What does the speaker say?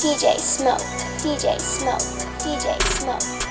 DJ Smoke, DJ Smoke, DJ Smoke,